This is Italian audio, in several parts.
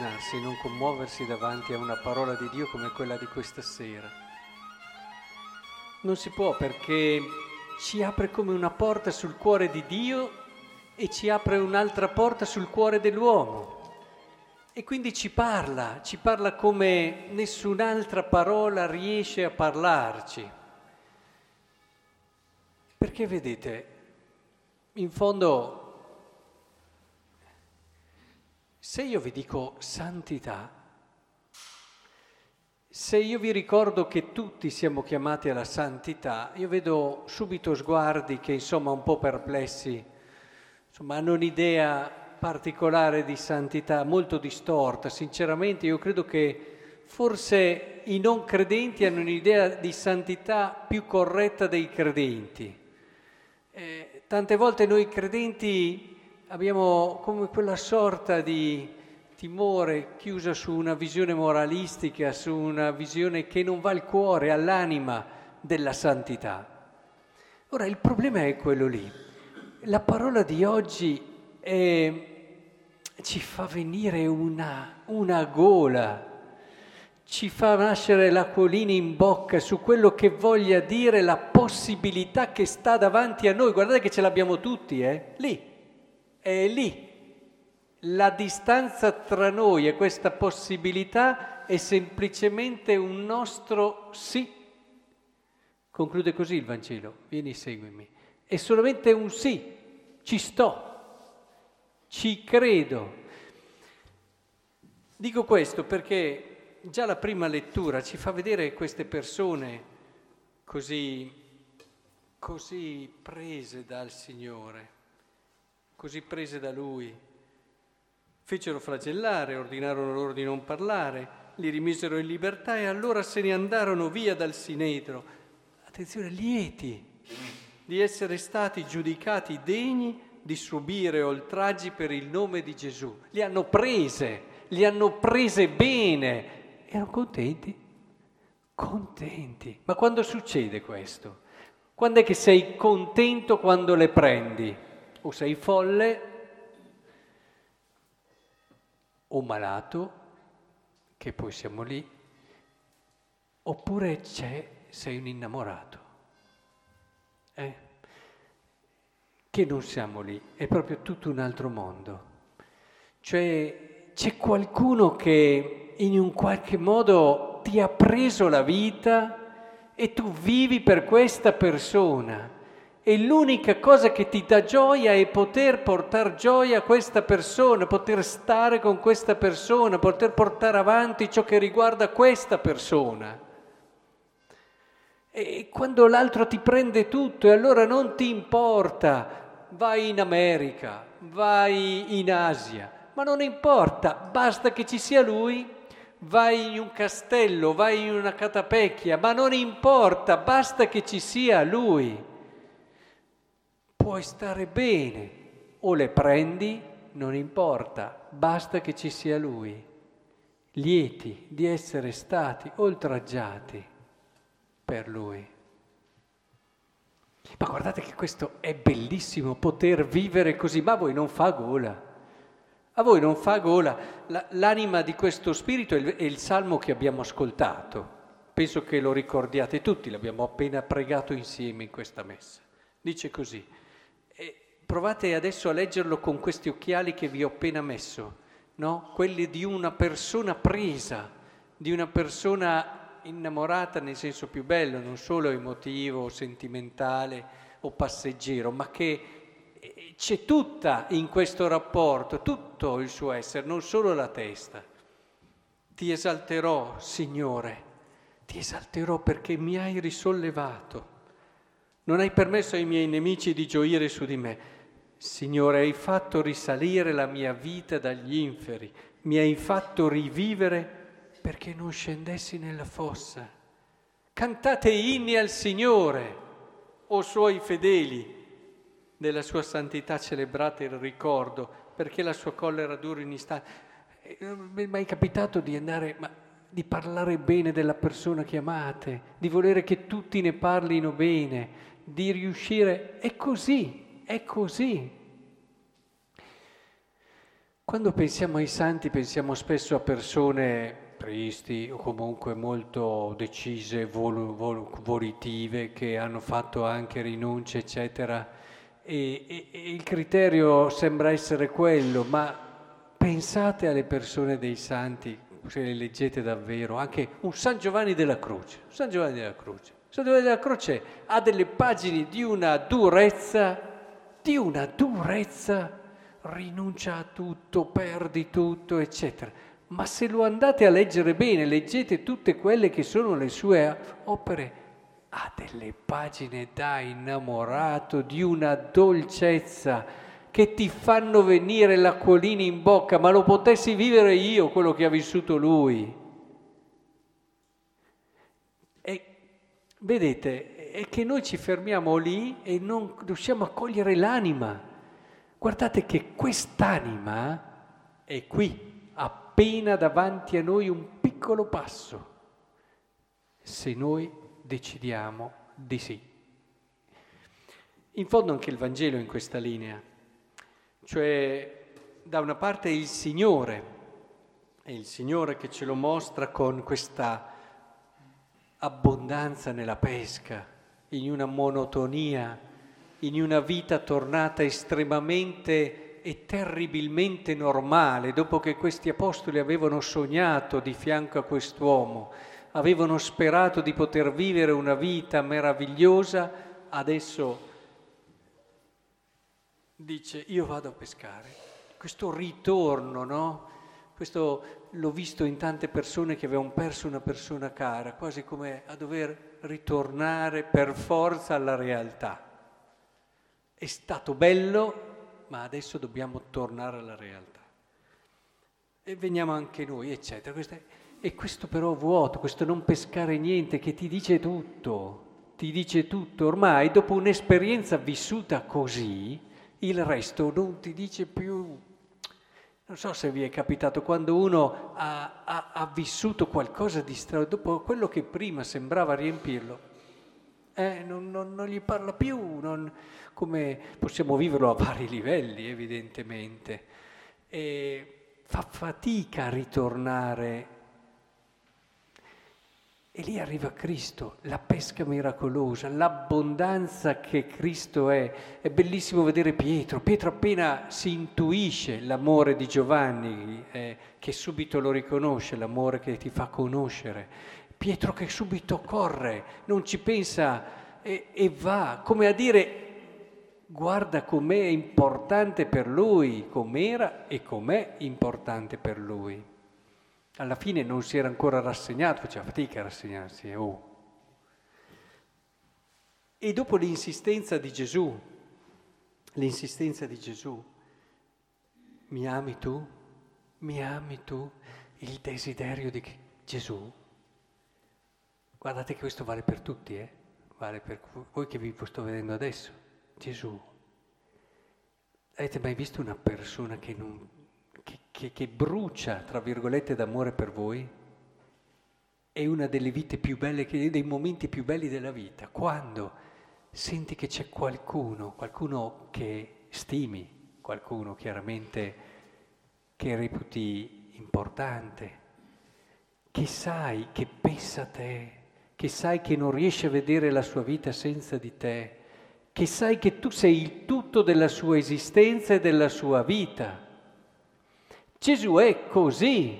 emozionarsi, non commuoversi davanti a una parola di Dio come quella di questa sera. Non si può perché ci apre come una porta sul cuore di Dio e ci apre un'altra porta sul cuore dell'uomo. E quindi ci parla, ci parla come nessun'altra parola riesce a parlarci. Perché vedete, in fondo Se io vi dico santità, se io vi ricordo che tutti siamo chiamati alla santità, io vedo subito sguardi che insomma un po' perplessi, insomma hanno un'idea particolare di santità molto distorta. Sinceramente io credo che forse i non credenti hanno un'idea di santità più corretta dei credenti. Eh, tante volte noi credenti abbiamo come quella sorta di timore chiusa su una visione moralistica, su una visione che non va al cuore, all'anima della santità. Ora il problema è quello lì. La parola di oggi è, ci fa venire una, una gola, ci fa nascere l'acquolina in bocca su quello che voglia dire la possibilità che sta davanti a noi. Guardate che ce l'abbiamo tutti, eh? Lì, è lì. La distanza tra noi e questa possibilità è semplicemente un nostro sì. Conclude così il Vangelo, vieni seguimi. È solamente un sì, ci sto, ci credo. Dico questo perché già la prima lettura ci fa vedere queste persone così, così prese dal Signore così prese da lui. Fecero flagellare, ordinarono loro di non parlare, li rimisero in libertà e allora se ne andarono via dal Sinedro. Attenzione, lieti di essere stati giudicati degni di subire oltraggi per il nome di Gesù. Li hanno prese, li hanno prese bene. Erano contenti? Contenti. Ma quando succede questo? Quando è che sei contento quando le prendi? O sei folle o malato, che poi siamo lì, oppure c'è, sei un innamorato. Eh? Che non siamo lì, è proprio tutto un altro mondo. Cioè c'è qualcuno che in un qualche modo ti ha preso la vita e tu vivi per questa persona e l'unica cosa che ti dà gioia è poter portare gioia a questa persona, poter stare con questa persona, poter portare avanti ciò che riguarda questa persona. E quando l'altro ti prende tutto e allora non ti importa, vai in America, vai in Asia, ma non importa, basta che ci sia lui, vai in un castello, vai in una catapecchia, ma non importa, basta che ci sia lui puoi stare bene, o le prendi, non importa, basta che ci sia Lui, lieti di essere stati oltraggiati per Lui. Ma guardate che questo è bellissimo, poter vivere così, ma a voi non fa gola. A voi non fa gola. La, l'anima di questo spirito è il salmo che abbiamo ascoltato. Penso che lo ricordiate tutti, l'abbiamo appena pregato insieme in questa messa. Dice così provate adesso a leggerlo con questi occhiali che vi ho appena messo, no? quelli di una persona presa, di una persona innamorata nel senso più bello, non solo emotivo, sentimentale o passeggero, ma che eh, c'è tutta in questo rapporto, tutto il suo essere, non solo la testa. Ti esalterò, Signore, ti esalterò perché mi hai risollevato. Non hai permesso ai miei nemici di gioire su di me. Signore, hai fatto risalire la mia vita dagli inferi, mi hai fatto rivivere perché non scendessi nella fossa. Cantate inni al Signore, o suoi fedeli, della sua santità celebrate il ricordo, perché la sua collera dura in istante. Eh, non mi è mai capitato di andare, ma di parlare bene della persona che amate, di volere che tutti ne parlino bene, di riuscire. È così, è così. Quando pensiamo ai santi pensiamo spesso a persone tristi o comunque molto decise, vol- vol- volitive, che hanno fatto anche rinunce, eccetera. E, e, e il criterio sembra essere quello, ma pensate alle persone dei santi, se le leggete davvero, anche un San Giovanni della Croce. San Giovanni della Croce. San Giovanni della Croce ha delle pagine di una durezza, di una durezza, rinuncia a tutto, perdi tutto, eccetera ma se lo andate a leggere bene, leggete tutte quelle che sono le sue opere, ha delle pagine da innamorato di una dolcezza che ti fanno venire l'acquolina in bocca, ma lo potessi vivere io quello che ha vissuto lui. E vedete, è che noi ci fermiamo lì e non riusciamo a cogliere l'anima. Guardate che quest'anima è qui appena davanti a noi un piccolo passo, se noi decidiamo di sì. In fondo anche il Vangelo in questa linea, cioè da una parte il Signore, è il Signore che ce lo mostra con questa abbondanza nella pesca, in una monotonia, in una vita tornata estremamente e terribilmente normale, dopo che questi apostoli avevano sognato di fianco a quest'uomo, avevano sperato di poter vivere una vita meravigliosa, adesso dice io vado a pescare. Questo ritorno, no? Questo l'ho visto in tante persone che avevano perso una persona cara, quasi come a dover ritornare per forza alla realtà. È stato bello, ma adesso dobbiamo tornare alla realtà. E veniamo anche noi, eccetera. e questo però vuoto, questo non pescare niente, che ti dice tutto, ti dice tutto. Ormai dopo un'esperienza vissuta così, il resto non ti dice più non so se vi è capitato quando uno ha, ha, ha vissuto qualcosa di straordinario, dopo quello che prima sembrava riempirlo, eh, non, non, non, gli parla più, non, come possiamo viverlo a vari livelli evidentemente. E fa fatica a ritornare. E lì arriva Cristo, la pesca miracolosa, l'abbondanza che Cristo è. È bellissimo vedere Pietro. Pietro appena si intuisce l'amore di Giovanni, eh, che subito lo riconosce, l'amore che ti fa conoscere. Pietro che subito corre, non ci pensa e, e va, come a dire guarda com'è importante per lui, com'era e com'è importante per lui. Alla fine non si era ancora rassegnato, faceva fatica a rassegnarsi. Eh, oh. E dopo l'insistenza di Gesù, l'insistenza di Gesù, mi ami tu? Mi ami tu? Il desiderio di Gesù Guardate che questo vale per tutti, eh? vale per voi che vi sto vedendo adesso. Gesù. Avete mai visto una persona che, non, che, che, brucia, tra virgolette, d'amore per voi? È una delle vite più belle, dei momenti più belli della vita, quando senti che c'è qualcuno, qualcuno che stimi, qualcuno chiaramente che reputi importante, che sai che pensa a te, che sai che non riesce a vedere la sua vita senza di te, che sai che tu sei il tutto della sua esistenza e della sua vita. Gesù è così,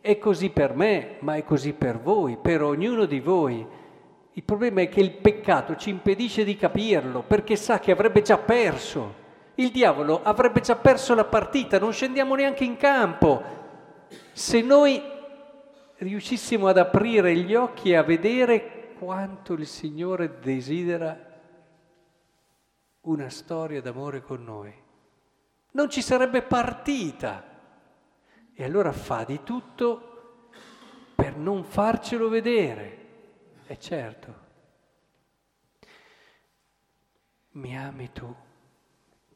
è così per me, ma è così per voi, per ognuno di voi. Il problema è che il peccato ci impedisce di capirlo perché sa che avrebbe già perso. Il diavolo avrebbe già perso la partita, non scendiamo neanche in campo. Se noi riuscissimo ad aprire gli occhi e a vedere quanto il Signore desidera una storia d'amore con noi. Non ci sarebbe partita. E allora fa di tutto per non farcelo vedere. E certo, mi ami tu.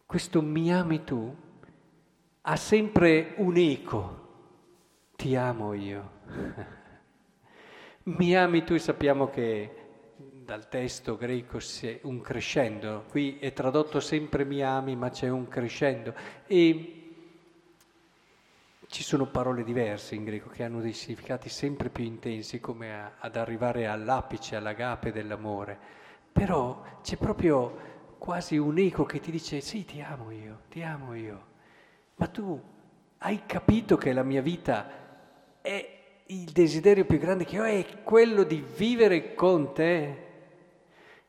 Questo mi ami tu ha sempre un eco ti amo io. Mi ami tu e sappiamo che dal testo greco un crescendo, qui è tradotto sempre mi ami ma c'è un crescendo e Ci sono parole diverse in greco che hanno dei significati sempre più intensi, come a, ad arrivare all'apice, all'agape dell'amore. Però c'è proprio quasi un eco che ti dice sì, ti amo io, ti amo io. Ma tu hai capito che la mia vita è il desiderio più grande che ho, è quello di vivere con te.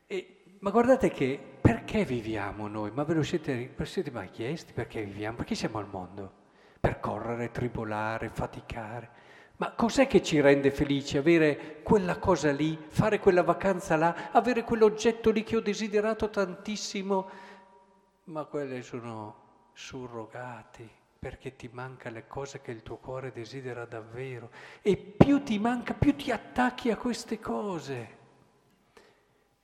E, ma guardate che perché viviamo noi? Ma ve lo siete, ve lo siete mai chiesti perché viviamo? Perché siamo al mondo? Per correre, tribolare, faticare. Ma cos'è che ci rende felici? Avere quella cosa lì, fare quella vacanza là, avere quell'oggetto lì che ho desiderato tantissimo, ma quelle sono surrogati perché ti manca le cose che il tuo cuore desidera davvero. E più ti manca, più ti attacchi a queste cose.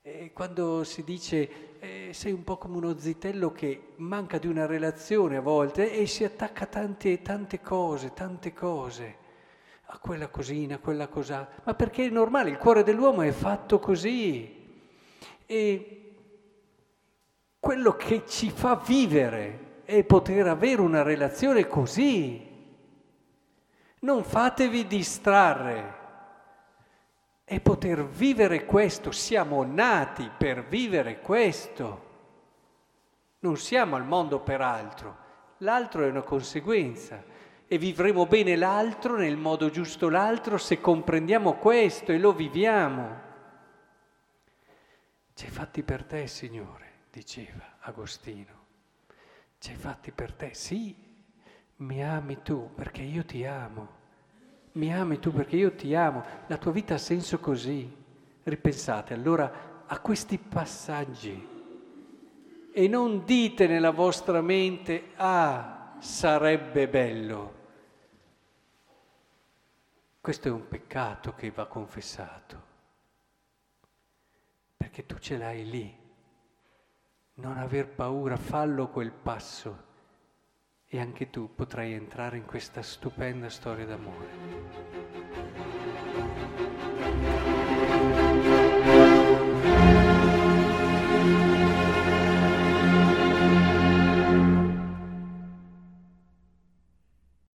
E quando si dice eh, sei un po' come uno zitello che manca di una relazione a volte e si attacca a tante, tante cose, tante cose, a quella cosina, a quella cosa, ma perché è normale, il cuore dell'uomo è fatto così. E quello che ci fa vivere è poter avere una relazione così. Non fatevi distrarre e poter vivere questo. Siamo nati per vivere questo. Non siamo al mondo per altro. L'altro è una conseguenza e vivremo bene l'altro nel modo giusto l'altro se comprendiamo questo e lo viviamo. Hai fatti per te, Signore, diceva Agostino. Hai fatti per te. Sì, mi ami tu perché io ti amo mi ami tu perché io ti amo, la tua vita ha senso così. Ripensate allora a questi passaggi e non dite nella vostra mente, ah, sarebbe bello. Questo è un peccato che va confessato, perché tu ce l'hai lì. Non aver paura, fallo quel passo e anche tu potrai entrare in questa stupenda storia d'amore.